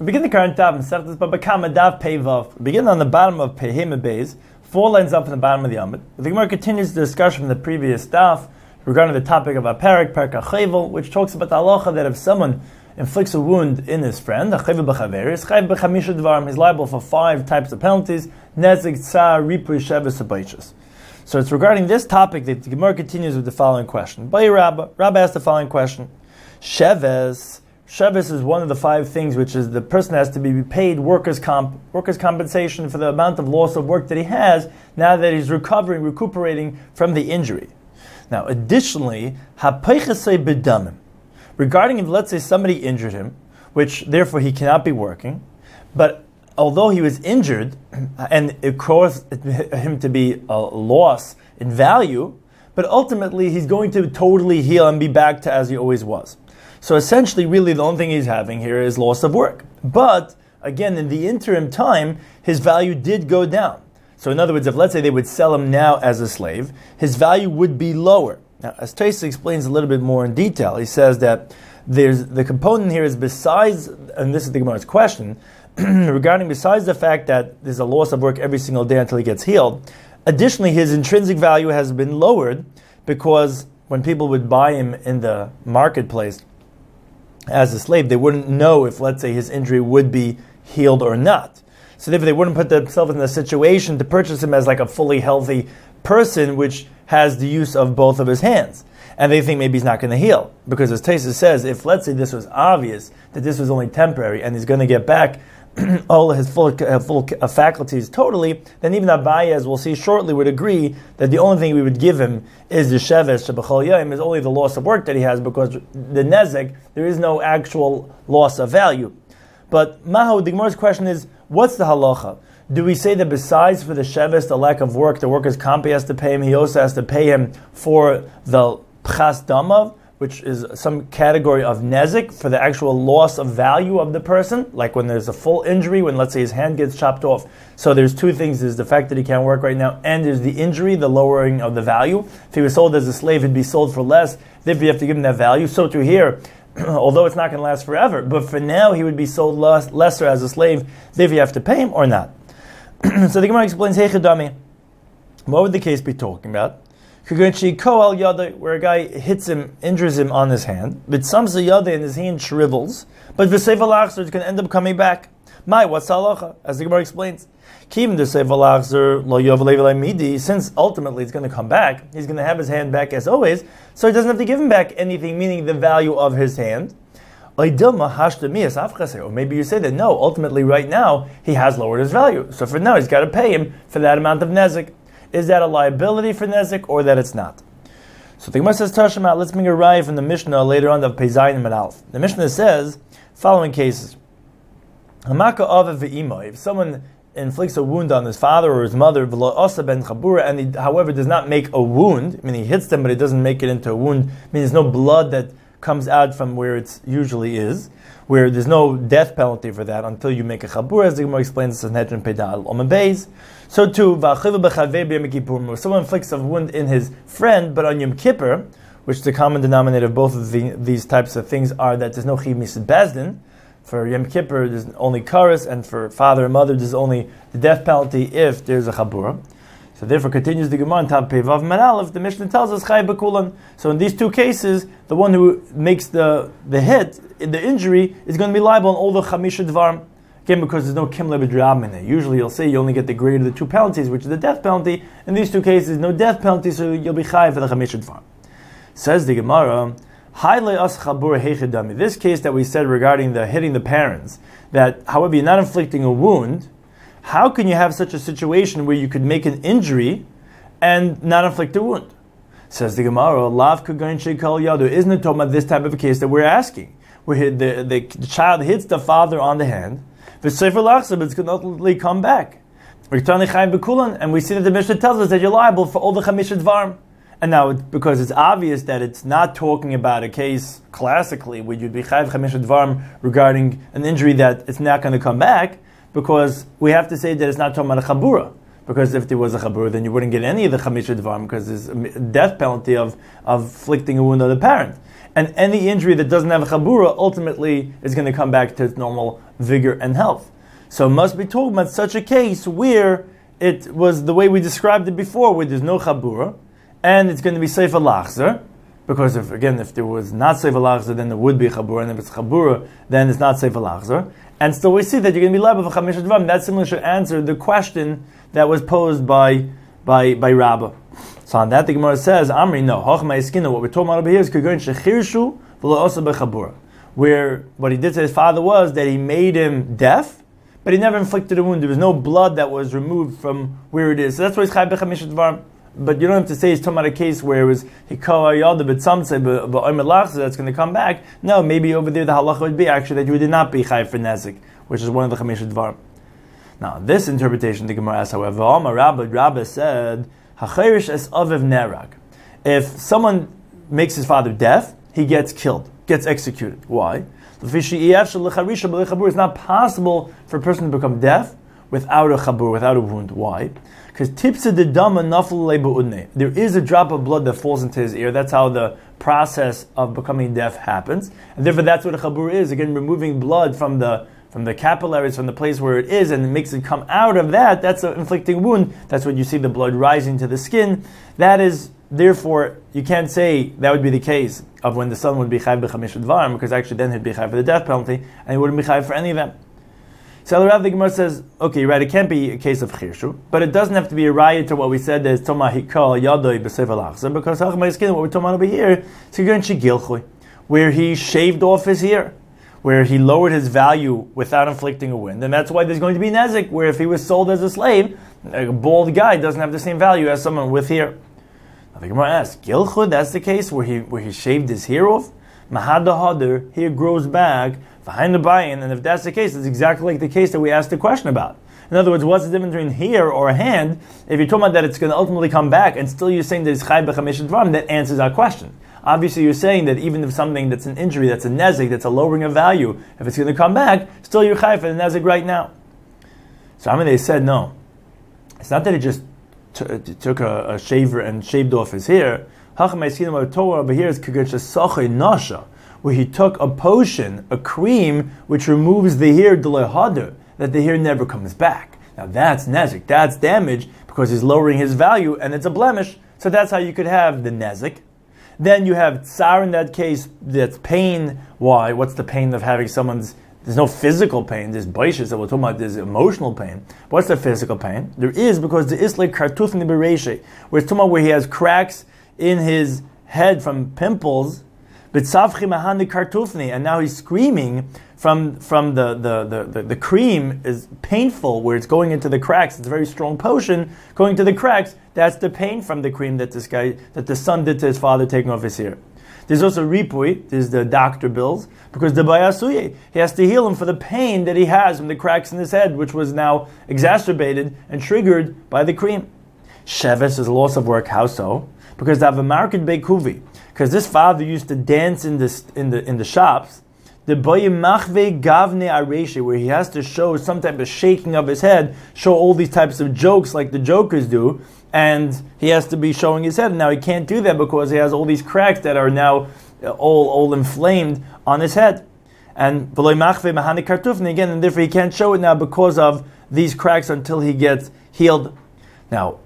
We begin the current daf, Masechtas Baba Kama Daf Pevav. Begin on the bottom of Pehema four lines up from the bottom of the Amid. The Gemara continues the discussion from the previous daf regarding the topic of a parak, parak which talks about the halacha that if someone inflicts a wound in his friend, achevel b'chamisha dvarim, he's liable for five types of penalties, nezik, tsar, ripui, shevis, So it's regarding this topic that the Gemara continues with the following question. By Rabba, Rabba asked the following question. Sheves, Shevis is one of the five things which is the person has to be paid workers' comp, workers' compensation for the amount of loss of work that he has now that he's recovering, recuperating from the injury. Now, additionally, bedamim. Regarding if, let's say, somebody injured him, which therefore he cannot be working, but although he was injured and it caused him to be a loss in value, but ultimately he's going to totally heal and be back to as he always was. So essentially, really, the only thing he's having here is loss of work. But again, in the interim time, his value did go down. So, in other words, if let's say they would sell him now as a slave, his value would be lower. Now, as Rashi explains a little bit more in detail, he says that there's the component here is besides, and this is the Gemara's question, regarding besides the fact that there's a loss of work every single day until he gets healed, additionally, his intrinsic value has been lowered because when people would buy him in the marketplace, as a slave, they wouldn't know if, let's say, his injury would be healed or not. So therefore, they wouldn't put themselves in the situation to purchase him as like a fully healthy person, which has the use of both of his hands. And they think maybe he's not going to heal. Because as Tesa says, if let's say this was obvious, that this was only temporary, and he's going to get back all his full, uh, full uh, faculties totally, then even Abaye, as we'll see shortly, would agree that the only thing we would give him is the sheves shebechol yom, is only the loss of work that he has because the nezek, there is no actual loss of value. But Maho, the Gemara's question is, what's the halacha? Do we say that besides for the sheves, the lack of work, the worker's comp has to pay him, he also has to pay him for the pchas damav? Which is some category of nezik for the actual loss of value of the person, like when there's a full injury, when let's say his hand gets chopped off. So there's two things: there's the fact that he can't work right now, and there's the injury, the lowering of the value. If he was sold as a slave, he'd be sold for less. Therefore, you have to give him that value. So to here. although it's not going to last forever, but for now he would be sold less, lesser as a slave. Therefore, you have to pay him or not. so the Gemara explains, "Hey, What would the case be talking about? Where a guy hits him, injures him on his hand, but samsa yada and his hand shrivels, but v'sevalachzer is going to end up coming back. My, what's halacha? As the Gemara explains, Kim the sevalachzer lo. Since ultimately it's going to come back, he's going to have his hand back as always, so he doesn't have to give him back anything, meaning the value of his hand. Or maybe you say that no, ultimately right now he has lowered his value. So for now he's got to pay him for that amount of nezik. Is that a liability for Nezik or that it's not? So the Gemara says, Tashima, let's bring a raya from the Mishnah later on the Peizayin and Alf. The Mishnah says, following cases. Hamaka if someone inflicts a wound on his father or his mother, ben chabura, and he, however, does not make a wound, I mean, he hits them, but he doesn't make it into a wound, I mean, there's no blood that comes out from where it usually is, where there's no death penalty for that until you make a chabur, as the Gemara explains in Hedron Pedal Omabeis. So too, where someone inflicts a wound in his friend, but on Yom Kippur, which the common denominator of both of the, these types of things are that there's no chiv misad bezdin. For Yom Kippur, there's only karas, and for father and mother, there's only the death penalty if there's a chabura. So therefore, continues the Gemara on top Pevav. The Mishnah tells us Chay Bekulan. So in these two cases, the one who makes the the hit, the injury, is going to be liable on all the Chamisha Dvarm. Again, because there's no Kimle B'drab Usually, you'll say you only get the greater of the two penalties, which is the death penalty. In these two cases, no death penalty, so you'll be Chay for the Chamisha Dvarm. Says the Gemara. This case that we said regarding the hitting the parents, that however you're not inflicting a wound, how can you have such a situation where you could make an injury and not inflict a wound? Says the Gemara, Lav Kagain Shekal Yadu. Isn't it talking about this type of a case that we're asking? Where the, the, the child hits the father on the hand, the Sefer Lachsab is going to ultimately come back. And we see that the Mishnah tells us that you're liable for all the Chamisha Dvarm. And now, because it's obvious that it's not talking about a case classically where you'd be Chayv Chamisha Dvarm regarding an injury that it's not going to come back, because we have to say that it's not talking about a chabura. Because if there was a chabura, then you wouldn't get any of the chamisha dvarim because there's a death penalty of, of inflicting a wound on the parent. and any injury that doesn't have a chabura ultimately is going to come back to its normal vigor and health. So it must be talking about such a case where it was the way we described it before, where there's no chabura, and it's going to be seifa lachzer, because if again, if there was not seifa lachzer, then there would be chabura, and if it's chabura, then it's not seifa lachzer. And still, we see that you're going to be for chamish dvarim. That similarly should answer the question that was posed by by by Rabbah. So on that, the Gemara says, Amri, no, Hochma Eskina, what we're talking about over here is Kagoin Shechirshu, Bechabura. Where what he did to his father was that he made him deaf, but he never inflicted a wound. There was no blood that was removed from where it is. So that's why he's Chai Bechamish Dvarim. But you don't have to say he's talking about a case where it was hikawa yada, but some say but that's going to come back. No, maybe over there the halacha would be actually that you would not be chayv for nezik, which is one of the chamish dvarim. Now this interpretation the Gemara asks, however, Amar Rabba Rabba said hachayrish es aviv nerag. If someone makes his father deaf, he gets killed, gets executed. Why? It's not possible for a person to become deaf without a chabur, without a wound. Why? Because tipsa de dama nafal There is a drop of blood that falls into his ear. That's how the process of becoming deaf happens, and therefore that's what a chabur is. Again, removing blood from the from the capillaries, from the place where it is, and it makes it come out of that. That's an inflicting wound. That's when you see the blood rising to the skin. That is therefore you can't say that would be the case of when the son would be chayv b'chamish dvarim, because actually then he'd be chayv for the death penalty, and he wouldn't be chayv for any of them. So Rav the Gemara says, okay, you're right, it can't be a case of chirshu, but it doesn't have to be a riot to what we said there's toma hikal yadoi b'sefer because what we're talking about over here is shigilchui, where he shaved off his hair, where he lowered his value without inflicting a wound, and that's why there's going to be nezik, where if he was sold as a slave, a bald guy doesn't have the same value as someone with hair. Now the Gemara asks, gilchud, that's the case where he where he shaved his hair off? Mahada hader, hair grows back, behind the buy-in, and if that's the case, it's exactly like the case that we asked the question about. In other words, what's the difference between hair or a hand? If you're talking about that it's going to ultimately come back, and still you're saying that it's chai b'chamish dvarim, that answers our question. Obviously, you're saying that even if something that's an injury, that's a nezik, that's a lowering of value, if it's going to come back, still you're chai for the nezik right now. So I mean, they said no. It's not that it just t- t- took a, a, shaver and shaved off his hair. Torah over here is khagasha sochi nasha where he took a potion, a cream, which removes the hair delehadr, that the hair never comes back. Now that's nezik, that's damage because he's lowering his value and it's a blemish. So that's how you could have the nezik. Then you have tsar in that case, that's pain. Why? What's the pain of having someone's there's no physical pain. There's baishas that we're talking about. There's emotional pain. What's the physical pain? There is because there is like kartuf bereshe, where it's talking about where he has cracks in his head from pimples and now he's screaming from, from the, the, the, the, the cream is painful where it's going into the cracks. It's a very strong potion going to the cracks. That's the pain from the cream that this guy, that the son did to his father taking off his ear. There's also ripui, there's the doctor bills, because the bayasuye, he has to heal him for the pain that he has from the cracks in his head, which was now exacerbated and triggered by the cream. Shevis is loss of work. How so? Because they have a market beikuvi because this father used to dance in the in the in the shops. The machve gavne areshe, where he has to show some type of shaking of his head, show all these types of jokes like the jokers do, and he has to be showing his head. Now he can't do that because he has all these cracks that are now uh, all all inflamed on his head. And machve mahani kartufne again, and therefore he can't show it now because of these cracks until he gets healed. Now,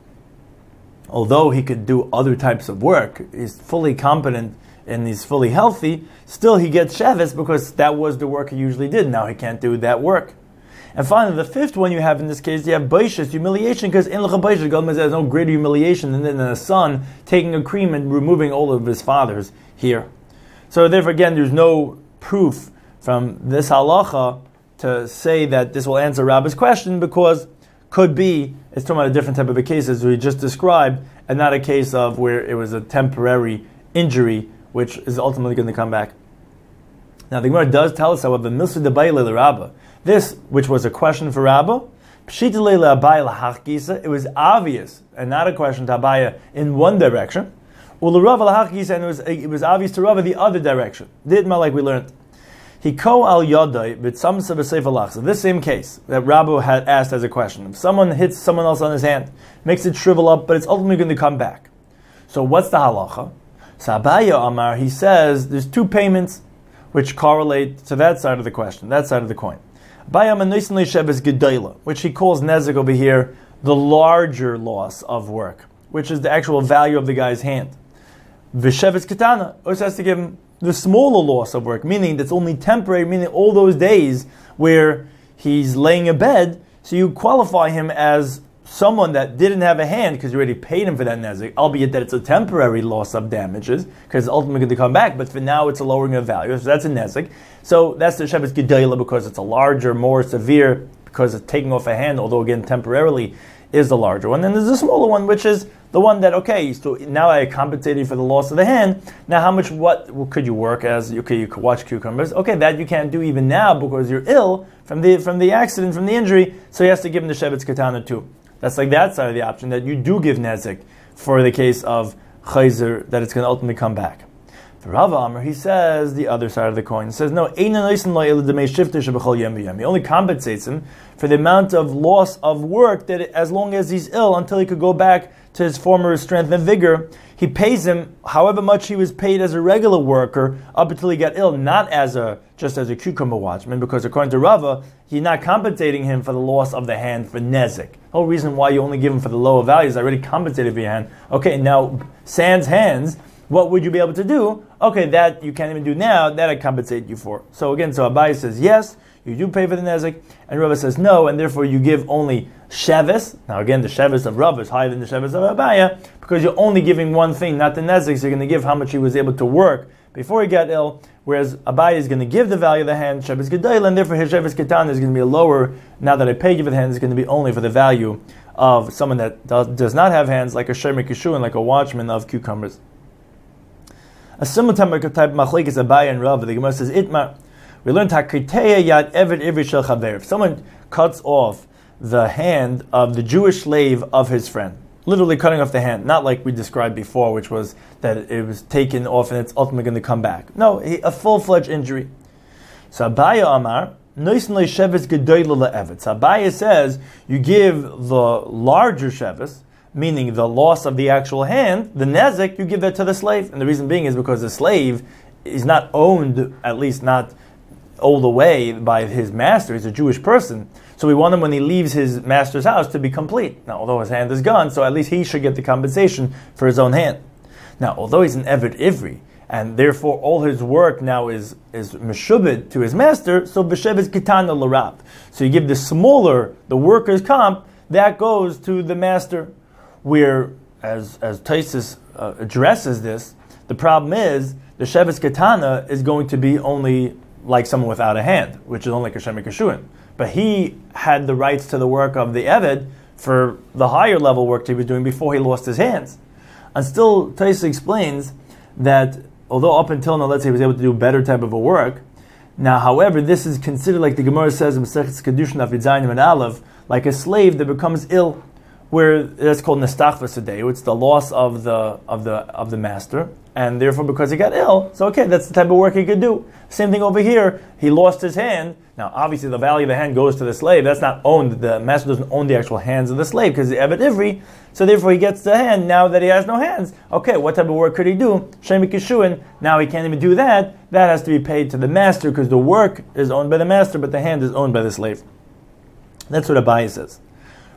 although he could do other types of work, he's fully competent and he's fully healthy, still he gets Shevis because that was the work he usually did. Now he can't do that work. And finally, the fifth one you have in this case, you have Baishas, humiliation, because in Baishas, God says no greater humiliation than a son taking a cream and removing all of his father's here. So therefore, again, there's no proof from this halacha to say that this will answer Rabba's question because could be it's talking about a different type of a case as we just described, and not a case of where it was a temporary injury which is ultimately going to come back. Now the Gemara does tell us, however, Milsa de Rabba. This, which was a question for Rabba, it was obvious and not a question to Abaya in one direction. And it was, it was obvious to Rabba the other direction. Didma like we learned. He ko al yodai b'tzamsa b'seif So this same case that Rabu had asked as a question. If someone hits someone else on his hand, makes it shrivel up, but it's ultimately going to come back. So what's the halacha? Sabaya Amar, he says there's two payments which correlate to that side of the question, that side of the coin. Bayam is gedayla, which he calls nezik over here, the larger loss of work, which is the actual value of the guy's hand. Vishevis katana also has to give him the smaller loss of work, meaning that's only temporary, meaning all those days where he's laying in bed, so you qualify him as someone that didn't have a hand because you already paid him for that nezik, albeit that it's a temporary loss of damages because it's ultimately going to come back, but for now it's a lowering of value, so that's a nezik. So that's the Shevetz Gedayla because it's a larger, more severe, because it's taking off a hand, although again temporarily is the larger one. And there's a smaller one, which is the one that okay, so now I compensated for the loss of the hand. Now, how much what could you work as? Okay, you could watch cucumbers. Okay, that you can't do even now because you're ill from the from the accident, from the injury. So he has to give him the shevetz katana too. That's like that side of the option that you do give nezik for the case of chayzer that it's going to ultimately come back. For Rav Amr, he says the other side of the coin. Says, no, he only compensates him for the amount of loss of work that as long as he's ill until he could go back to his former strength and vigor. He pays him however much he was paid as a regular worker up until he got ill, not as a just as a cucumber watchman, because according to Rava, he's not compensating him for the loss of the hand for nezik. The whole reason why you only give him for the lower values, I already compensated for your hand. Okay, now sans hands what would you be able to do? Okay, that you can't even do now, that I compensate you for. So again, so Abai says yes, you do pay for the Nezik, and Rava says no, and therefore you give only Shevis. Now again, the Shevis of Rava is higher than the Shevis of Abaya, because you're only giving one thing, not the Nezik, so you're going to give how much he was able to work before he got ill, whereas Abaya is going to give the value of the hand, Shevis Gedayla, and therefore his Shevis Ketan is going to be lower, now that I paid you for the hand, is going to be only for the value of someone that does, not have hands, like a Shemer Kishu and like a watchman of cucumbers. A similar type of machlekes Abai and Rav. The Gemara says itmar. We learned hakriteya yad eved ivri shel chaver. If someone cuts off the hand of the Jewish slave of his friend, literally cutting off the hand, not like we described before, which was that it was taken off and it's ultimately going to come back. No, a full fledged injury. So Abaya Amar. Abaya says you give the larger shevis meaning the loss of the actual hand, the nezik, you give that to the slave. And the reason being is because the slave is not owned, at least not all the way, by his master. He's a Jewish person. So we want him when he leaves his master's house to be complete. Now, although his hand is gone, so at least he should get the compensation for his own hand. Now, although he's an Eved Ivri, and therefore all his work now is is meshubed to his master. So b'shev is kitana l'rab. So you give the smaller, the worker's comp, that goes to the master where, as, as Taisus uh, addresses this, the problem is the Shevis Katana is going to be only like someone without a hand, which is only Kashem Kashuin. But he had the rights to the work of the Eved for the higher level work he was doing before he lost his hands. And still, Taisus explains that although up until now, let's say he was able to do better type of a work, now, however, this is considered like the Gemara says in Masechet Kedushin Afidzayin and Aleph, like a slave that becomes ill where that's called nestachvas It's the loss of the of the of the master, and therefore because he got ill, so okay, that's the type of work he could do. Same thing over here. He lost his hand. Now, obviously, the value of the hand goes to the slave. That's not owned. The master doesn't own the actual hands of the slave because the evet ivri. So therefore, he gets the hand now that he has no hands. Okay, what type of work could he do? Shemi kishuin. Now he can't even do that. That has to be paid to the master because the work is owned by the master, but the hand is owned by the slave. That's what Abai says.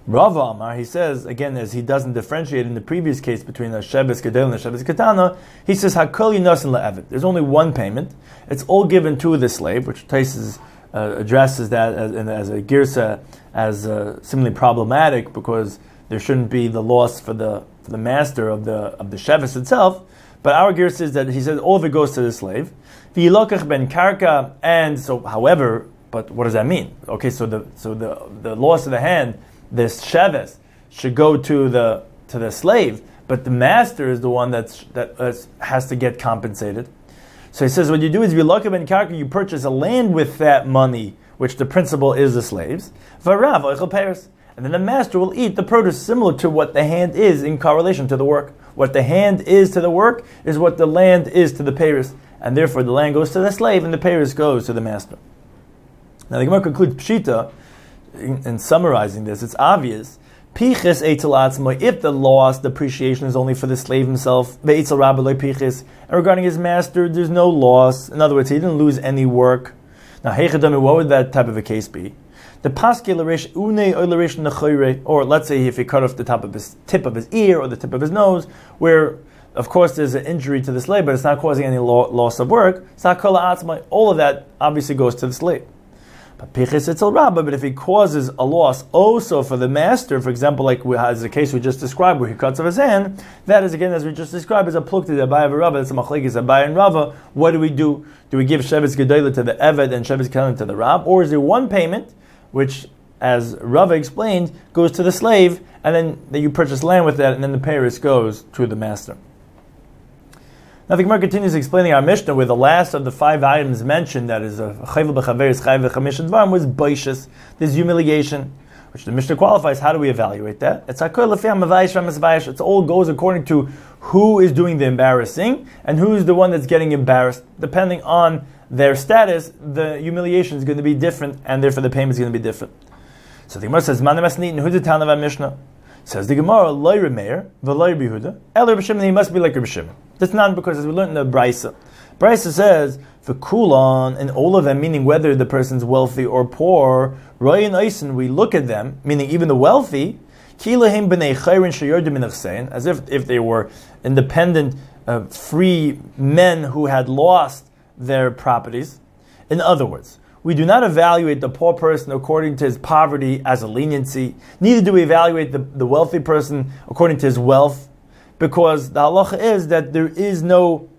Rav Amar, he says, again, as he doesn't differentiate in the previous case between a Sheves Gedel and a Sheves Katana, he says, Hakol Yinasin La'evet. There's only one payment. It's all given to the slave, which Taisus uh, addresses that as, as a girsa as uh, similarly problematic because there shouldn't be the loss for the, for the master of the, of the Sheves itself. But our girsa is that he says all of it goes to the slave. V'yilokach ben karka, and so, however, but what does that mean? Okay, so the, so the, the loss of the hand this sheves should go to the to the slave, but the master is the one that's, that has to get compensated. So he says, what you do is you look up in Karka, you purchase a land with that money, which the principal is the slaves. And then the master will eat the produce similar to what the hand is in correlation to the work. What the hand is to the work is what the land is to the peiros. And therefore the land goes to the slave and the peiros goes to the master. Now the Gemara concludes Pshita in, in, summarizing this, it's obvious Pichis eitzel atzma, if the loss, depreciation is only for the slave himself, ve'etzel rabbi pichis, and regarding his master, there's no loss. In other words, he didn't lose any work. Now, heichadami, what would that type of a case be? The paskilarish une nechoire, or let's say if he cut off the top of his tip of his ear or the tip of his nose, where of course there's an injury to the slave, but it's not causing any loss of work. All of that obviously goes to the slave. But if he causes a loss also for the master, for example, like we, as the case we just described where he cuts off his hand, that is again as we just described as a pluk to the Abai of Rava, it's a machlekes Abai and Rava. What do we do? Do we give Shevetz Gedolah to the Eved and Shevetz Kelim to the Rab, or is there one payment which, as Rava explained, goes to the slave, and then you purchase land with that, and then the payers goes to the master? Now the Gemara continues explaining our Mishnah where the last of the five items mentioned, that is chayvel b'chaveris chayv v'chamish was baishas. this humiliation, which the Mishnah qualifies. How do we evaluate that? It's It all goes according to who is doing the embarrassing and who is the one that's getting embarrassed. Depending on their status, the humiliation is going to be different, and therefore the payment is going to be different. So the Gemara says, "Manim asnit." Who's the town of our Mishnah? Says the Gemara, Loy Remeir, Veloy Behuda, Elor B'Shimon, he must be like Rabbi That's not because, as we learned in the Brisa, Brisa says, for Kulon, and all of them, meaning whether the person's wealthy or poor, Roy and Eisen, we look at them, meaning even the wealthy, as if, if they were independent, uh, free men who had lost their properties. In other words, we do not evaluate the poor person according to his poverty as a leniency. Neither do we evaluate the, the wealthy person according to his wealth, because the halacha is that there is no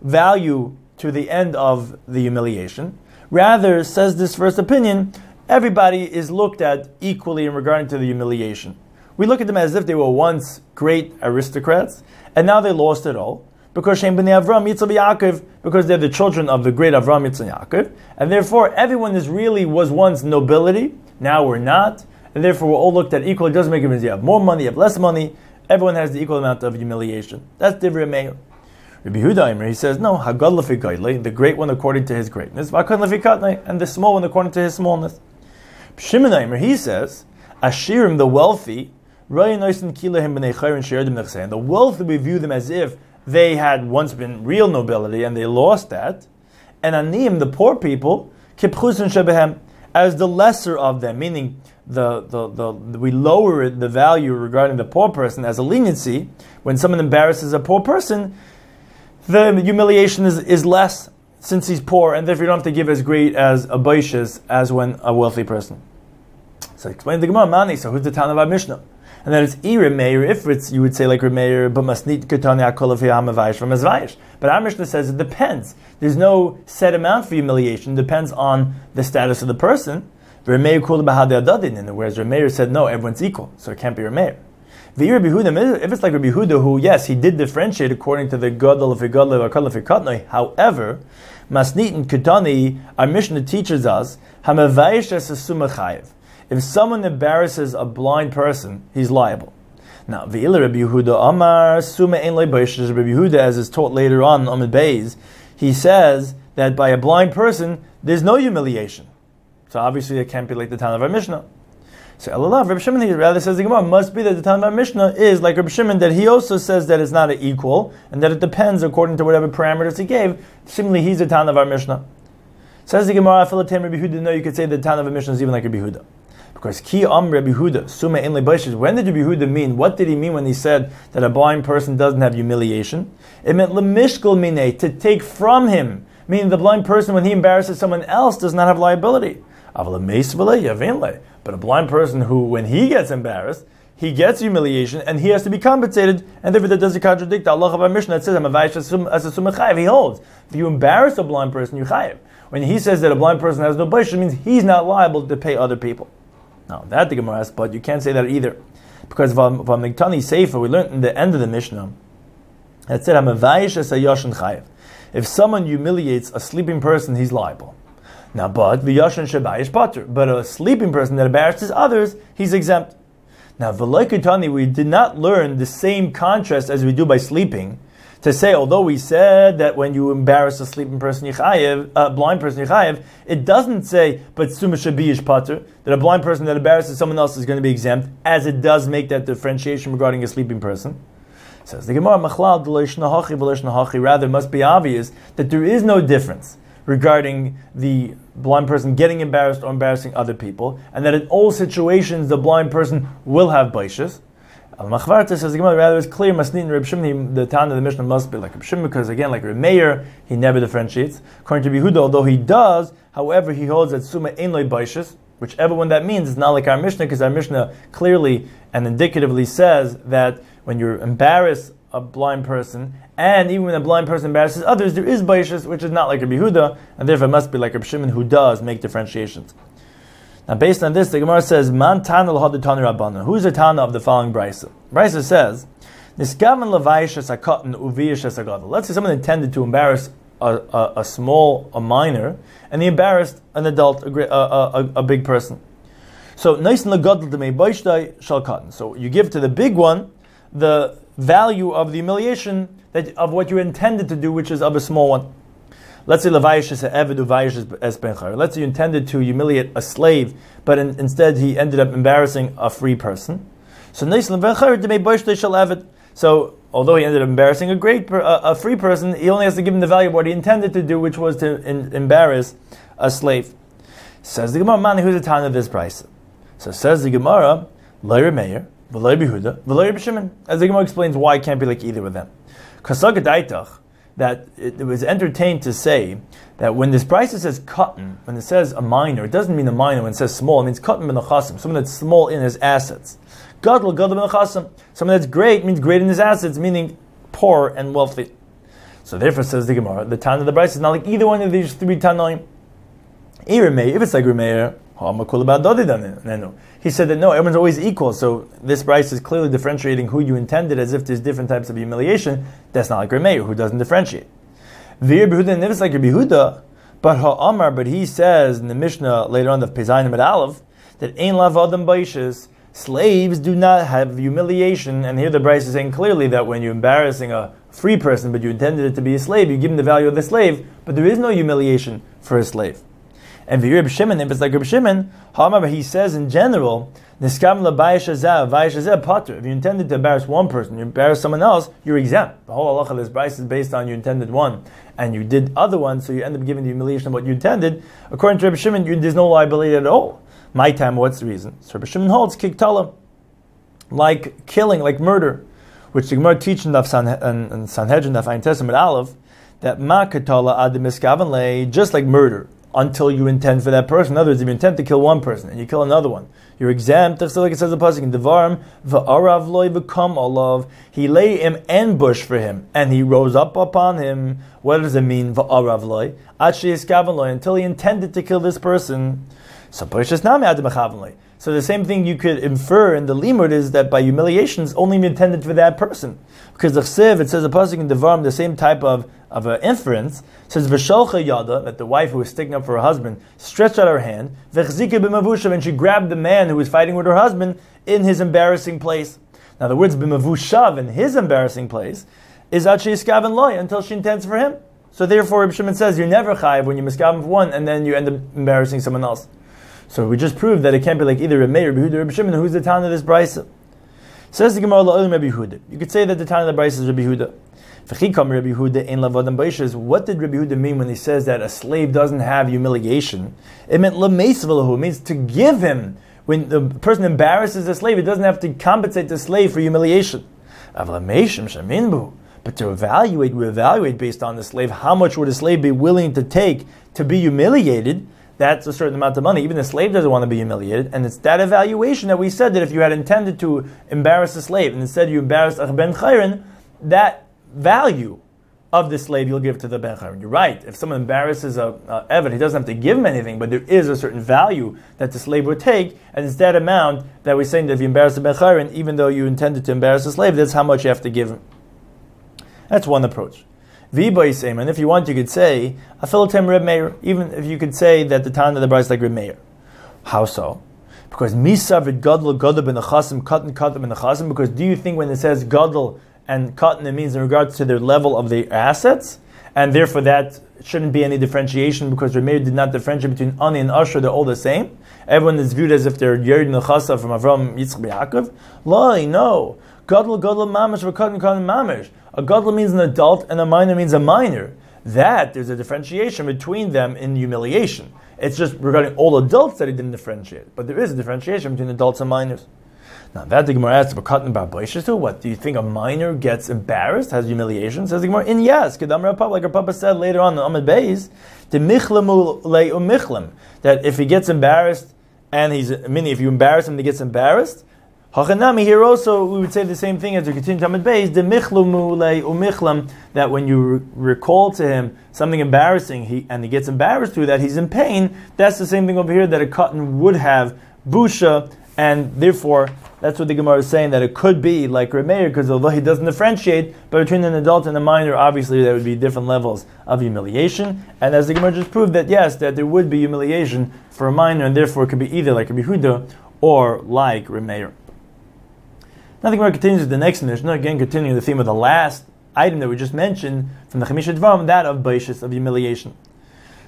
value to the end of the humiliation. Rather, says this first opinion, everybody is looked at equally in regard to the humiliation. We look at them as if they were once great aristocrats, and now they lost it all because Shem b'nei Avram Yitzchak Yaakov, because they're the children of the great Avram Yitzchak Yaakov, and therefore everyone is really was once nobility. Now we're not, and therefore we're all looked at equally. It doesn't make a difference. You have more money, you have less money. Everyone has the equal amount of humiliation. That's Divrei Meir. Rabbi Huda he says, no, Hagad Lefi the great one according to his greatness, and the small one according to his smallness. Shimon he says, Ashirim, the wealthy, the wealthy we view them as if they had once been real nobility and they lost that. And anim, the poor people, Kipchusin shebehem, as the lesser of them, meaning the, the, the, we lower the value regarding the poor person as a leniency. When someone embarrasses a poor person, the humiliation is, is less since he's poor, and therefore you don't have to give as great as a baishas as when a wealthy person. So explain the Gemara, Mani, so who's the town of our Mishnah? And then it's ira meir. If it's you would say like Remeir, but masnit ketani akol from azvayish. But our Mishnah says it depends. There's no set amount for humiliation. It depends on the status of the person. Remeir kula bahadei whereas Remeir said no, everyone's equal, so it can't be Remeir. If it's like Rabbi Huda, who yes, he did differentiate according to the Gadol of Gadol of. However, Masnit and Ketani, our Mishnah teaches us Hamavayish as a. If someone embarrasses a blind person, he's liable. Now, Ve'ila Rabbi Yehuda Amar Suma Ein Rabbi Yehuda, as is taught later on, Amid Beis, he says that by a blind person, there's no humiliation. So obviously it can't be like the time of our Mishnah. So Allah, Rabbi Shimon he rather says the Gemara must be that the time of our Mishnah is like Rabbi Shimon that he also says that it's not an equal and that it depends according to whatever parameters he gave. Similarly, he's the town of our Mishnah. Says the Gemara, Philatem Rabbi Yehuda, no, you could say the town of a Mishnah is even like Rabbi Yehuda. Because ki am Rabbi Huda, suma in When did Rabbi Huda mean? What did he mean when he said that a blind person doesn't have humiliation? It meant lemishkal mine, to take from him. Meaning the blind person, when he embarrasses someone else, does not have liability. But a blind person who, when he gets embarrassed, he gets humiliation and he has to be compensated, and therefore that doesn't contradict the Allah of our Mishnah that says, as He holds. If you embarrass a blind person, you chayiv. When he says that a blind person has no bash, it means he's not liable to pay other people. Now that the Gemara asks, but you can't say that either, because Vamigtani Sefer we learned in the end of the Mishnah that said Chayev. If someone humiliates a sleeping person, he's liable. Now, but v'yoshin shabayish pater. But a sleeping person that embarrasses others, he's exempt. Now, v'loikutani, we did not learn the same contrast as we do by sleeping to say, although we said that when you embarrass a sleeping person, yichayev, a blind person, yichayev, it doesn't say, but suma shabiyish pater, that a blind person that embarrasses someone else is going to be exempt, as it does make that differentiation regarding a sleeping person. Says the Gemara, Machlad, Velashna HaChi, Velashna HaChi, rather, must be obvious that there is no difference regarding the blind person getting embarrassed or embarrassing other people, and that in all situations the blind person will have baishas. Al Machvarta says the rather it's clear Masnin Reb Shimon, the town of the Mishnah must be like Reb Shimon, because again, like Reb Meir, he never differentiates. According to Behuda, although he does, however, he holds that Suma Ein Loi Baishas, whichever one that means, is not like our Mishnah, because our Mishnah clearly and indicatively says that when you embarrass a blind person, and even when a blind person embarrasses others, there is baishas, which is not like Rabbi Yehuda, and therefore must be like Rabbi Shimon who does make differentiations. Now, based on this, the Gemara says, "Man tana rabbana." Who's the tana of the following brisa? Brisa says, "Niskavan levayish sakatan uviyish agadol." Let's say someone intended to embarrass a, a, a, small, a minor, and he embarrassed an adult, a, a, a big person. So, nice and legadol to me shall cotton. So, you give to the big one the value of the humiliation that, of what you intended to do, which is of a small one. Let's say levayish is eved uvayish es benchar. Let's say you intended to humiliate a slave, but in, instead he ended up embarrassing a free person. So So although he ended up embarrassing a great, a, a, free person, he only has to give him the value of what he intended to do, which was to in, embarrass a slave. Says the Gemara, man, who's the time of this price? So says the Gemara, Leir Meir, V'loy Behuda, V'loy B'Shimon. As the Gemara explains why it can't be like either of them. Kasagadaitach, that it, it, was entertained to say that when this price says cotton, when it says a minor, it doesn't mean a minor when it says small, it means cotton bin someone that's small in his assets. Gadol, gadol bin someone that's great means great in his assets, meaning poor and wealthy. So therefore, says the Gemara, the Tan of the Bryce is not like either one of these three Tanoim. If it's like Remeir, he said that no, everyone's always equal. So this price is clearly differentiating who you intended as if there's different types of humiliation. That's not like Rameir, who doesn't differentiate. Vir Behuda and like Behuda, but Ha'amar, but he says in the Mishnah later on the Pezainim at Aleph that Ein Lav Adam Baishas, slaves do not have humiliation. And here the Bryce is saying clearly that when you're embarrassing a free person, but you intended it to be a slave, you give him the value of the slave, but there is no humiliation for a slave. And Reb Shimon, if it's like Reb Shimon, however, he says in general. If you intended to embarrass one person, you embarrass someone else, you're exempt. The whole halacha of this price is based on you intended one, and you did other ones, so you end up giving the humiliation of what you intended. According to Reb Shimon, you, there's no liability at all. My time, what's the reason? So Reb Shimon holds kiktala, like killing, like murder, which the Gemara teaches in Sanhedrin, Daf Ein Testament Aleph, that ma katala ad just like murder until you intend for that person. In other words, if you intend to kill one person and you kill another one, you're exempt. So, Like it says in the pasuk in Devarim, v'arav loy v'kam olav. He lay him ambush for him, and he rose up upon him. What does it mean, v'arav loy? loy, until he intended to kill this person. So so the same thing you could infer in the limud is that by humiliation humiliations only intended for that person. Because the chsiv, it says a pasuk in Devarim, the same type of of an inference says v'shalcha yada that the wife who was sticking up for her husband stretched out her hand v'chzika b'mavushav and she grabbed the man who was fighting with her husband in his embarrassing place. Now the words b'mavushav in his embarrassing place is actually skaven loy until she intends for him. So therefore, Reb Shimon says you're never chayiv when you miskaven for one and then you end up embarrassing someone else. So we just proved that it can't be like either Reb Meir or Reb Shimon. Who's the town of this brisa? Says the Gemara La'olim Rabbi Huda. You could say that the town of the brisa is Rabbi Huda. What did Rabbi Yehuda mean when he says that a slave doesn't have humiliation? It meant It means to give him. When the person embarrasses the slave, it doesn't have to compensate the slave for humiliation. But to evaluate, we evaluate based on the slave, how much would a slave be willing to take to be humiliated? That's a certain amount of money. Even the slave doesn't want to be humiliated. And it's that evaluation that we said that if you had intended to embarrass a slave and instead you embarrassed a ben chayrin, that value of the slave you'll give to the Ben You're right. If someone embarrasses a, a Evan, he doesn't have to give him anything, but there is a certain value that the slave would take, and it's that amount that we're saying that if you embarrass the Ben even though you intended to embarrass the slave, that's how much you have to give him. That's one approach. Viba and if you want, you could say a filatem Reb Meir, even if you could say that the town of the bride is like Reb Meir. How so? Because misavid gadol gadol ben chasim katan katan ben chasim. Because do you think when it says gadol and cotton it means in regards to their level of their assets, and therefore that shouldn't be any differentiation because Rameir did not differentiate between Ani and Asher, they're all the same. Everyone is viewed as if they're Yerid Nechasa from Avram Yitzchak Yaakov. Loi, no. Gadol, Gadol, Mamish, Vakadin, Kadin, Mamish. A Gadol means an adult and a minor means a minor. That there's a differentiation between them in humiliation. It's just regarding all adults that he didn't differentiate. But there is a differentiation between adults and minors. Now that the Gemara asks about bar what do you think a minor gets embarrassed, has humiliation? Says the Gemara, in yes, Kedam Rav like our Papa said later on in Amid Beis, the michlemu le that if he gets embarrassed and he's meaning if you embarrass him, he gets embarrassed. Hachanami here also we would say the same thing as we continue Tamid Beis, the michlumu le umichlam, that when you re- recall to him something embarrassing, he and he gets embarrassed through that, he's in pain. That's the same thing over here that a cotton would have busha, and therefore that's what the Gemara is saying, that it could be like Remeir, because although he doesn't differentiate, but between an adult and a minor, obviously there would be different levels of humiliation. And as the Gemara just proved that yes, that there would be humiliation for a minor, and therefore it could be either like Rabbi Huda or like Remeir. Now the Gemara continues with the next Mishnah, again continuing the theme of the last item that we just mentioned from the Chamisha Dvarim, that of Baishis, of humiliation.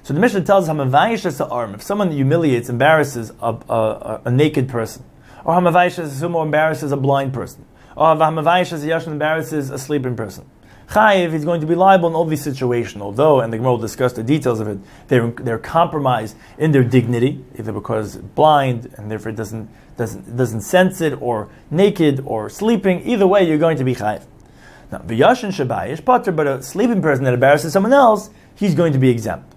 So the Mishnah tells us, if someone humiliates, embarrasses a, a, a naked person, or Hamavaisha Sumo embarrasses a blind person. Or Hamavaisha Yashin embarrasses a sleeping person. Chayiv, he's going to be liable in all these situations, although, and the Gemara will discuss the details of it, they're, they're compromised in their dignity, either because blind and therefore doesn't, doesn't, doesn't sense it, or naked, or sleeping. Either way, you're going to be chayiv. Now, Vyashin Shabayish Potter, but a sleeping person that embarrasses someone else, he's going to be exempt.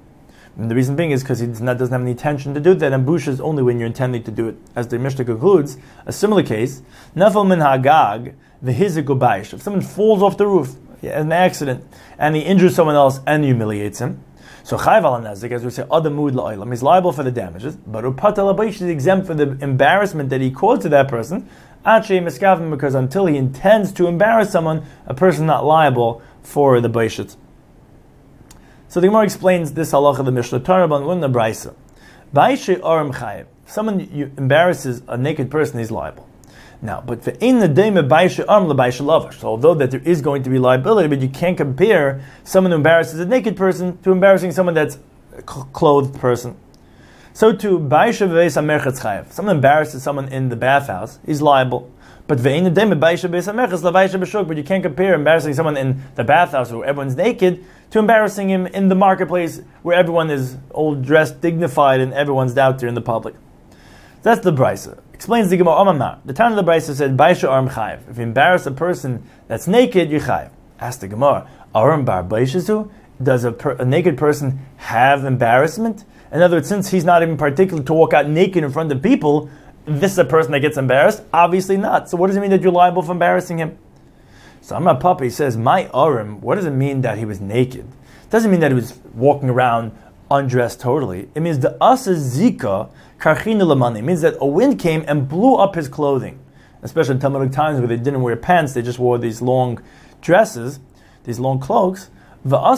And the reason being is because he does not, doesn't have any intention to do that, and bush is only when you're intending to do it. As the Mishnah concludes, a similar case, Nefel min hagag, the hizikubayish. If someone falls off the roof, an accident, and he injures someone else and humiliates him, so chayv al nezik, as we say, adamud la'ilam, he's liable for the damages, but upat is exempt for the embarrassment that he caused to that person, actually miskavim, because until he intends to embarrass someone, a person is not liable for the baishit. So the Gemara explains this halacha the Mishnah Torah on the Brisa. Baishe. Someone embarrasses a naked person, he's liable. Now, but for in the dame Baishe Aram Baishe Lavash. So although that there is going to be liability, but you can't compare someone who embarrasses a naked person to embarrassing someone that's a clothed person. So to Baishe Veis Amerchatz Chayev. Someone embarrasses someone in the bathhouse, he's liable. But ve'in the day baisha v'es amerchatz lavaisha b'shuk. but you can't compare embarrassing someone in the bathhouse where everyone's naked to embarrassing him in the marketplace where everyone is all dressed, dignified, and everyone's out there in the public. That's the brisa. Explains the Gemara Omamar. The town of the brisa said, Baisha arm chayiv. If you embarrass a person that's naked, you're chayiv. Ask the Gemara, Aram bar baishazu? Does a, per, a naked person have embarrassment? In other words, since he's not even particular to walk out naked in front of people, this is a person that gets embarrassed? Obviously not. So what does it mean that you're liable for embarrassing him? So I'm a Papa says, my Urim, what does it mean that he was naked? It doesn't mean that he was walking around undressed totally. It means the asa zika karchina lamani. It means that a wind came and blew up his clothing. Especially in Talmudic times where they didn't wear pants, they just wore these long dresses, these long cloaks. Now,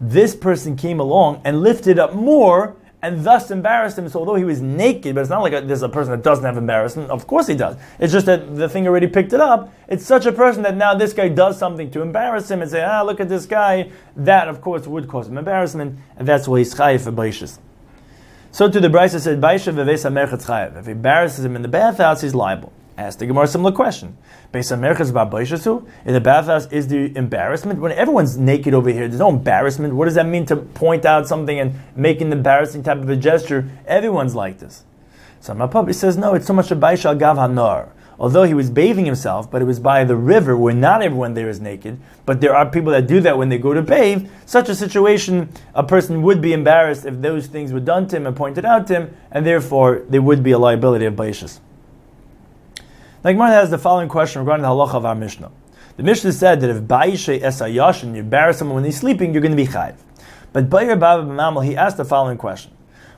this person came along and lifted up more and thus embarrassed him. So although he was naked, but it's not like a, there's a person that doesn't have embarrassment. Of course he does. It's just that the thing already picked it up. It's such a person that now this guy does something to embarrass him and say, ah, look at this guy. That, of course, would cause him embarrassment, and that's why he's chayiv for. So to the Brisa said, Baisha v'vesa merchatz chayiv. If he embarrasses him in the bathhouse, he's liable. Ask the Gemara a similar question. Based on Merchas Babaishasu, in the bathhouse is the embarrassment. When everyone's naked over here, there's no embarrassment. What does that mean to point out something and make an embarrassing type of a gesture? Everyone's like this. So my Papa says, no, it's so much a Baisha Gav. Although he was bathing himself, but it was by the river where not everyone there is naked, but there are people that do that when they go to bathe. Such a situation, a person would be embarrassed if those things were done to him and pointed out to him, and therefore there would be a liability of Baishas. The Gemara has the following question regarding the halacha of our Mishnah. The Mishnah said that if Baishe Esayashin, you embarrass someone when he's sleeping, you're going to be chayv. But Bayer Baba B'Mamal, he asked the following question.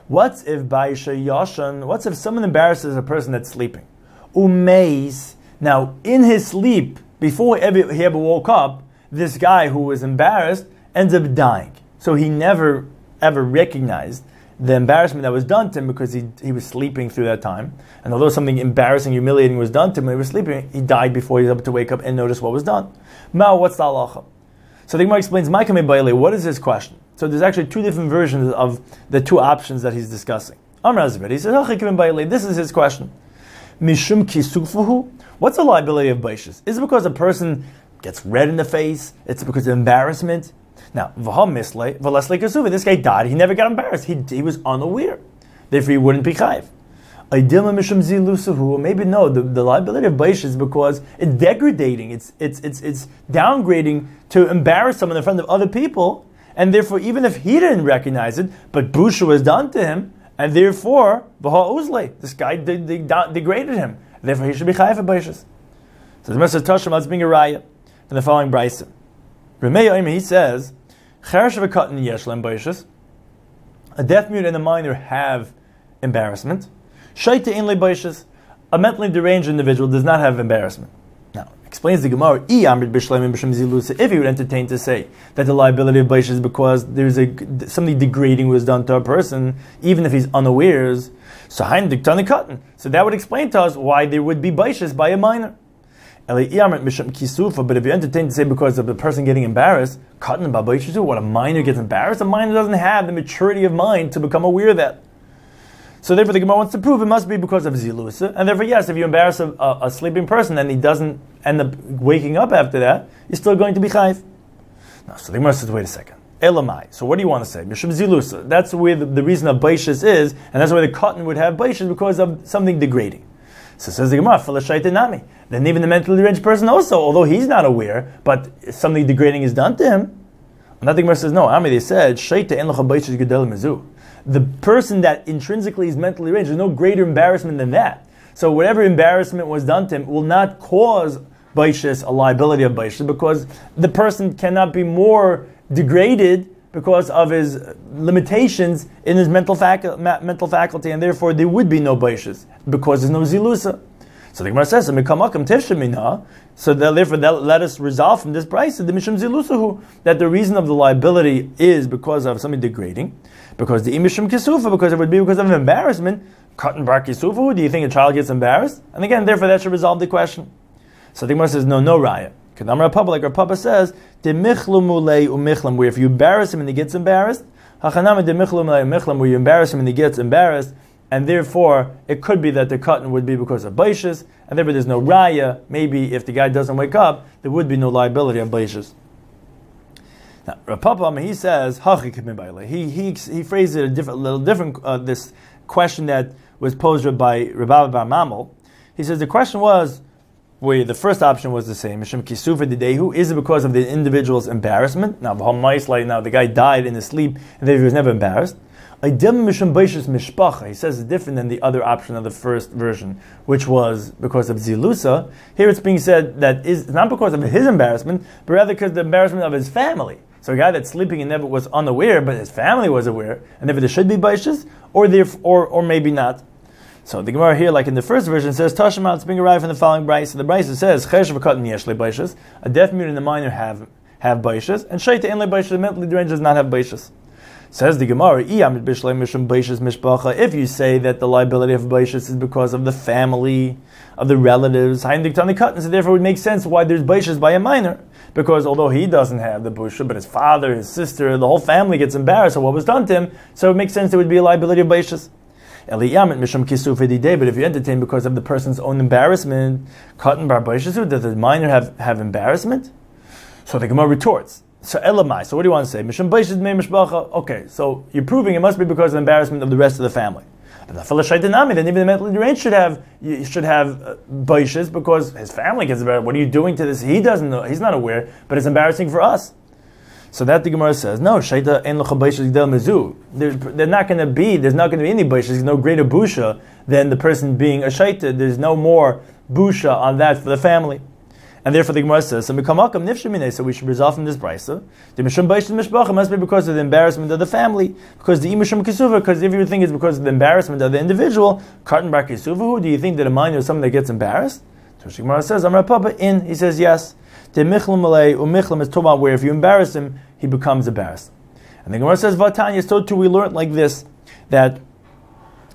What's if Baishe Yashin, what's if someone embarrasses a person that's sleeping? Umeis, now in his sleep, before he ever woke up, this guy who was embarrassed ends up dying. So he never ever recognized the embarrassment that was done to him because he, he was sleeping through that time. And although something embarrassing, humiliating was done to him when he was sleeping, he died before he was able to wake up and notice what was done. Now, what's the halacha? So the Gemara explains, what is his question? So there's actually two different versions of the two options that he's discussing. Amr he says, oh, this is his question. Mishum kisufuhu. What's the liability of baishas? Is it because a person gets red in the face? It's because of embarrassment? Now, this guy died. He never got embarrassed. He, he was unaware. Therefore, he wouldn't be chayiv. Maybe no. The, the liability of Baish is because it's degrading. It's, it's, it's, it's downgrading to embarrass someone in front of other people. And therefore, even if he didn't recognize it, but Busha was done to him, and therefore, this guy de- de- de- degraded him. Therefore, he should be chayiv for Baishas. So the Message Tashim, let's bring a raya in the following brisa. Remeir he says, A deaf mute and a minor have embarrassment. Shaita in baishas. A mentally deranged individual does not have embarrassment. Now, explains the Gemara, if he would entertain to say that the liability of baishas is because there's a something degrading was done to a person, even if he's unawares, so So that would explain to us why there would be baishas by a minor. But if you entertain to say because of the person getting embarrassed, katan and what a minor gets embarrassed, a minor doesn't have the maturity of mind to become aware of that. So therefore, the Gemara wants to prove it must be because of zilusa, and therefore, yes, if you embarrass a, a, a, sleeping person and he doesn't end up waking up after that, you're still going to be chayv. No, so the Gemara says, wait a second. Elamai. So what do you want to say? Mishum zilusa. That's where the, the reason of baishas is, and that's why the katan would have baishas because of something degrading. So says the Gemara, nami. Then even the mentally deranged person also, although he's not aware, but something degrading is done to him. And that Gemara says, no, Ami, they said, the person that intrinsically is mentally deranged, there's no greater embarrassment than that. So whatever embarrassment was done to him will not cause baishas a liability of baishas because the person cannot be more degraded because of his limitations in his mental, ma- mental faculty, and therefore there would be no baishas because there's no zilusa. So the Gemara says, so therefore that let us resolve from this price the mishum zilusahu that the reason of the liability is because of something degrading, because the imishum kisufa, because it would be because of embarrassment. Katan bar kisufa. Do you think a child gets embarrassed? And again, therefore that should resolve the question. So the Gemara says, no, no raya. Kadam Papa, like our Papa says, de mulei umichlam, where if you embarrass him and he gets embarrassed, hachanam de michlam where you embarrass him and he gets embarrassed, and therefore it could be that the katan would be because of baishas, and therefore there's no raya. Maybe if the guy doesn't wake up, there would be no liability on baishas. Now, Rav Papa, he says, he, he, he phrased it a different, little different, uh, this question that was posed by Rabbi Bar Mamel. He says the question was, where the first option was the same. Mishum kisufa didehu. Is it because of the individual's embarrassment? Now, like now the guy died in his sleep and he was never embarrassed. He says it's different than the other option of the first version, which was because of zilusa. Here it's being said that is not because of his embarrassment, but rather because the embarrassment of his family. So a guy that's sleeping and never was unaware, but his family was aware, and if there should be baishas, or or or maybe not. So the Gemara here, like in the first version, says Tashima it's being arrived from the following brayse. So the brayse says Chesh v'katan yeshle baishas. A deaf mute and a minor have have baishas, and Shaita inle baishas. The mentally deranged does not have baishas. Says the Gemara, if you say that the liability of baishas is because of the family, of the relatives, so therefore it would make sense why there's baishas by a minor. Because although he doesn't have the busha, but his father, his sister, the whole family gets embarrassed of what was done to him, so it makes sense there would be a liability of baishas. But if you entertain because of the person's own embarrassment, katan bar does the minor have, have embarrassment? So the Gemara retorts. So elamai. So what do you want to say? Mishum mishbacha. Okay, so you're proving it must be because of the embarrassment of the rest of the family. But then even the mentally deranged should have should have uh, because his family gets embarrassed. What are you doing to this? He doesn't know. He's not aware, but it's embarrassing for us. So that the Gemara says, no, Shaita en mezu. They're not going to be, there's not going to be any busha. There's no greater busha than the person being a Shaita. There's no more busha on that for the family. And therefore the Gemara says, so we should resolve from this brisa. The Mishum Baishim Mishbacha must be because of the embarrassment of the family. Because the Imishum Kisuva, because if you think it's because of the embarrassment of the individual, Katan Bar Kisuva, do you think that a minor is someone that gets embarrassed? So the Gemara says, Amar Papa in, he says yes. The Michlam Malay, Umichlam is about where if you embarrass him, he becomes embarrassed. And the Gemara says, Vatanya, so too we learned like this. that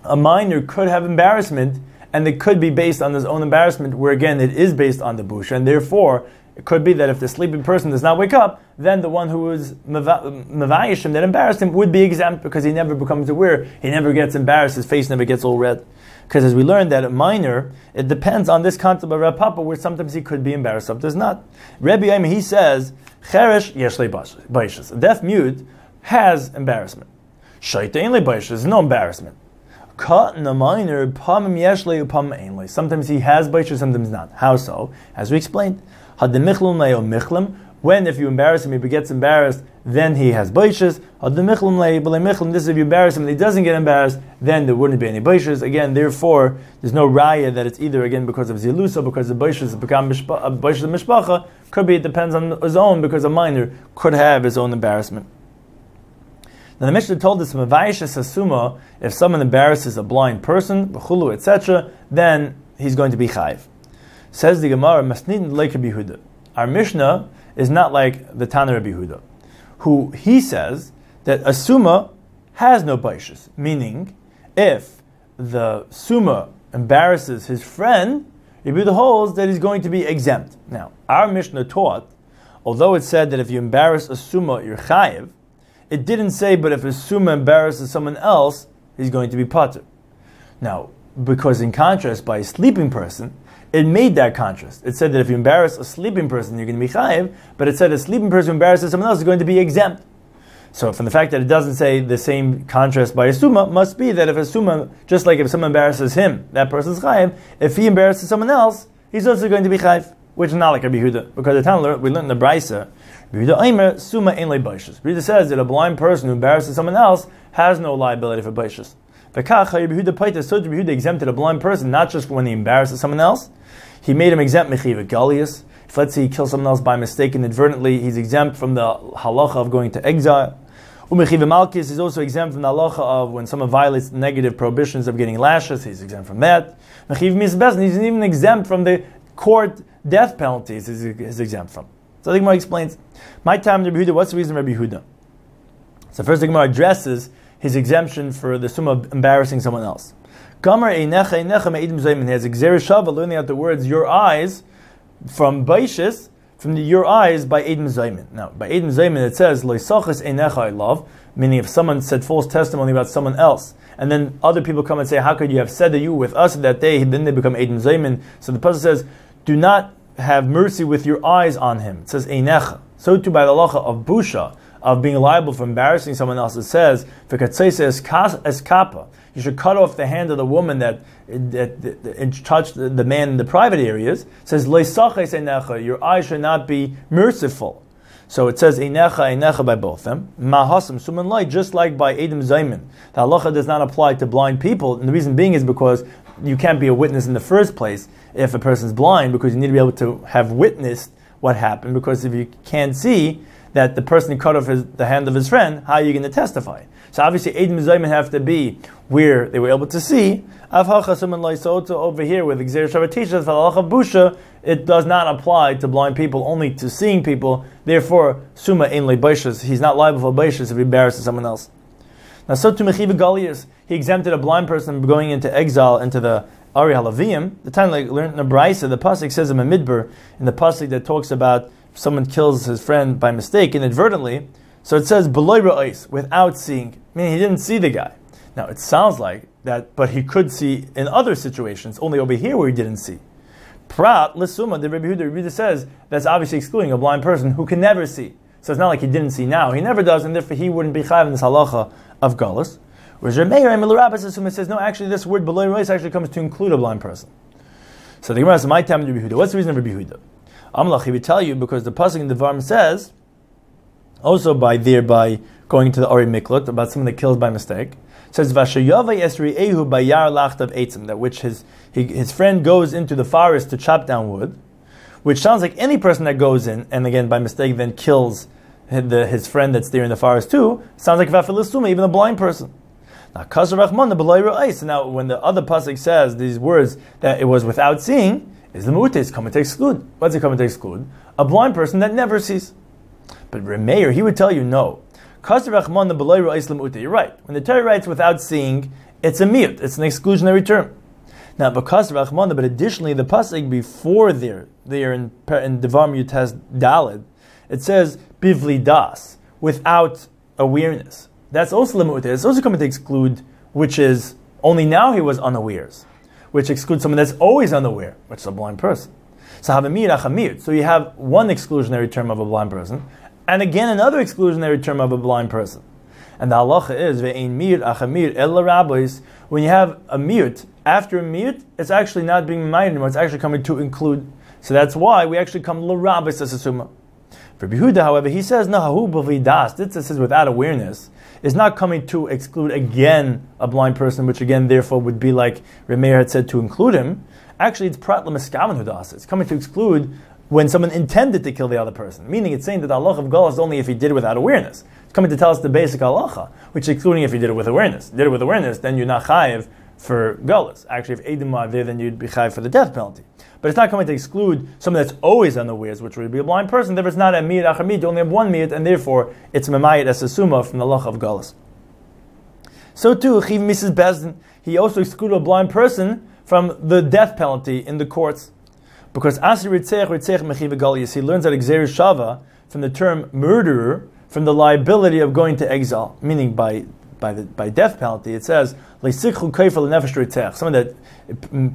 a minor could have embarrassment and it could be based on his own embarrassment, where again it is based on the busha, and therefore it could be that if the sleeping person does not wake up, then the one who was mavayishim that embarrassed him would be exempt because he never becomes aware, he never gets embarrassed, his face never gets all red. Because as we learned that a minor, it depends on this concept of Rav Papa, where sometimes he could be embarrassed, sometimes not. Rebbe Aim, he says, Cheresh yeshle. A deaf mute has embarrassment. Shaita ainli baishas, no embarrassment. Cut in a minor, pamim yeshle upam ainli. Sometimes he has baishas, sometimes not. How so? As we explained, when if you embarrass him, he gets embarrassed, then he has baishas. This if you embarrass him and he doesn't get embarrassed, then there wouldn't be any baishas. Again, therefore, there's no raya that it's either again because of zilusa, because the baishas become baishas uh, of mishpacha. Could be it depends on his own because a minor could have his own embarrassment. Now the Mishnah told us if someone embarrasses a blind person, etc., then he's going to be chayv. Says the Gemara, masnid like Yehuda. Our Mishnah is not like the Tanna Rabbi Huda, who he says that a summa has no baishas, meaning if the summa embarrasses his friend, Rabbi Huda holds that he's going to be exempt. Now, our Mishnah taught, although it said that if you embarrass a summa, you're chayiv, it didn't say, but if a summa embarrasses someone else, he's going to be pater. Now, because in contrast, by a sleeping person, it made that contrast. It said that if you embarrass a sleeping person, you're going to be chayiv, but it said a sleeping person who embarrasses someone else is going to be exempt. So, from the fact that it doesn't say the same contrast by a summa, must be that if a summa, just like if someone embarrasses him, that person's chayiv. If he embarrasses someone else, he's also going to be chayiv, which is not like Rabbi Huda, because the time we learned in the Brisa, Rabbi Huda Aimer summa ain't like baishas. Rabbi says that a blind person who embarrasses someone else has no liability for baishas. V'kach Rabbi Huda paita so Rabbi exempted a blind person not just when he embarrasses someone else, he made him exempt mechiva galius. If let's say he kills someone else by mistake inadvertently, he's exempt from the halacha of going to exile. Umechiva malchus is also exempt from the halacha of when someone violates negative prohibitions of getting lashes, he's exempt from that. Mechiv misbezin, he's even exempt from the court death penalties, he's, he's exempt from. So the Gemara explains, my time Rabbi Huda, what's the reason Rabbi Huda? So first the Gemara addresses his exemption for the sum of embarrassing someone else. Gomer einecha einecha me'idim zayim. He has exer shava learning out the words your eyes from baishis from the your eyes by Edim Zaymin. Now, by Edim Zaymin it says, Loisachas Einecha I love, meaning if someone said false testimony about someone else, and then other people come and say, How could you have said that you with us that day? Then they become Edim Zaymin. So the Pasuk says, Do not have mercy with your eyes on him. It says Einecha. So too by the lacha of Busha, of being liable for embarrassing someone else, it says, es kappa you should cut off the hand of the woman that, that, that, that touched the, the, man in the private areas. Says It says, your eyes should not be merciful. So it says einecha einecha by both them. Mahasam suman light, just like by Adam Zayman. The halacha does not apply to blind people, and the reason being is because you can't be a witness in the first place if a person's blind, because you need to be able to have witnessed what happened. Because if you can't see that the person cut off his, the hand of his friend, how are you going to testify? So obviously, Eidim Zayman have to be where they were able to see. Over here, with Xer teaches Busha, it does not apply to blind people, only to seeing people. Therefore, Suma Ein Baishas, he's not liable for Baishas if he embarrasses someone else. Now, so to Mechiva Galias, he exempted a blind person going into exile into the Ari Halavim. The time like learned in the Brisa, the pasuk says in a midbar in the pasuk that talks about someone kills his friend by mistake inadvertently. So it says beloy ra'is, without seeing, meaning he didn't see the guy. Now it sounds like that, but he could see in other situations, only over here where he didn't see. Prat l'suma, the Rebbe Huda, Rebbe says that's obviously excluding a blind person who can never see. So it's not like he didn't see now; he never does, and therefore he wouldn't be chayav in this halacha of galus. Whereas Remeir and Rabbis says no, actually this word beloy reis actually comes to include a blind person. So the Gemara says, "My time Rebbe Huda." What's the reason of Rebbe Huda? Amlach, he would tell you because the pasuk in the Varm says also by thereby going to the Ori Miklut, about someone that kills by mistake. Says Vashayava Esri Ehu Bayar Lachtav Eitzim, that which his he, his friend goes into the forest to chop down wood, which sounds like any person that goes in and again by mistake then kills the, his friend that's there in the forest too, sounds like Vafilisuma, even a blind person. Now, Rahman, the So now, when the other pasuk says these words that it was without seeing, is the mu'tes coming to exclude? What's it coming to exclude? A blind person that never sees. But Remeir, he would tell you no. You're right. When the Torah writes without seeing, it's a mute. It's an exclusionary term. Now, because Rachmana, but additionally, the pasuk before there, there in, in Devar Yutes Dalid, it says bivli das, without awareness. That's also limut. It's also coming to exclude, which is only now he was unawares, which excludes someone that's always unaware, which is a blind person. So. So you have one exclusionary term of a blind person, and again another exclusionary term of a blind person. And the halacha is ve'ein mir achamir el rabbis. When you have a mute after a mute, it's actually not being reminded anymore. It's actually coming to include. So that's why we actually come l'rabbis as a summa. For Behuda, however, he says nahu b'vidas. This says without awareness is not coming to exclude again a blind person, which again therefore would be like Remeir had said to include him. Actually, it's prat l'meskavan hudas. It's coming to exclude when someone intended to kill the other person. Meaning, it's saying that the Allah of Gal is only if he did it without awareness. It's coming to tell us the basic halacha, which is excluding if he did it with awareness. Did it with awareness, then you're not chayiv for gullus. Actually, if edim are there, then you'd be chayiv for the death penalty. But it's not coming to exclude someone that's always unawares, which would be a blind person. Therefore, it's not a miyat achamid. You only have one miyat, and therefore it's memayit as a summa from the lach of gullus. So too, chiv misas beis din, he also excluded a blind person from the death penalty in the courts. Because Asir Ritzech Ritzech Mechiv Galias, he learns that Exer Shava from the term murderer, from the liability of going to exile, meaning by by the by death penalty. It says someone that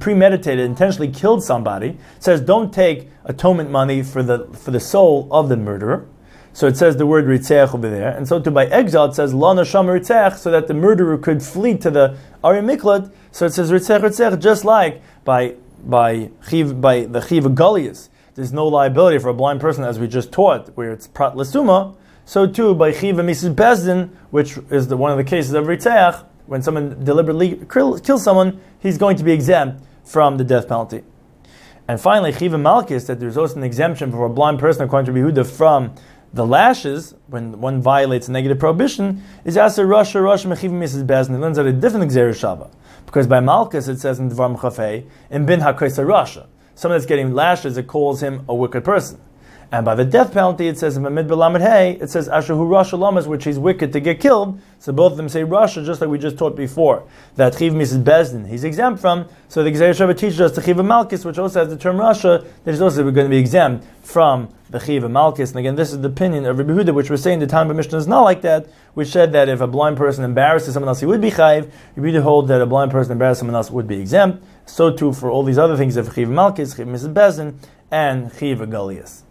premeditated, intentionally killed somebody. Says don't take atonement money for the for the soul of the murderer. So it says the word ritzeach over there, and so to by exile it says lana sham ritzeach, so that the murderer could flee to the Ari Miklat. So it says ritzeach ritzeach, just like by by chiv, by the chiv gullius. There's no liability for a blind person, as we just taught, where it's prat lesuma. So too by chiv misas beis din, which is the, one of the cases of ritzeach, when someone deliberately kills someone, he's going to be exempt from the death penalty. And finally, chiv malchus, that there's also an exemption for a blind person according to Behuda from the lashes, when one violates a negative prohibition, is Aser Rasha Rasha Mechiv misas beis din. It learns at a different Xer. Because by Malchus it says in Dvar Mechafei, in Bin HaKoisa Rasha. Someone that's getting lashes, it calls him a wicked person. And by the death penalty, it says in Belamed Hey, it says Ashahu Rasha Lamas, which he's wicked to get killed. So both of them say Rasha, just like we just taught before. That Chiv misas beis din, he's exempt from. So the Gzeir Shabbat teaches us the Chiv Malchus, which also has the term Rasha, that is also going to be exempt from the Chiv Malchus. And again, this is the opinion of Rabbi Huda, which we're saying the time of Mishnah is not like that, which said that if a blind person embarrasses someone else, he would be Chayiv. Rabbi Huda hold that a blind person embarrasses someone else would be exempt. So too for all these other things of Chiv Malchus, Chiv misas beis din, and Chiv Galias.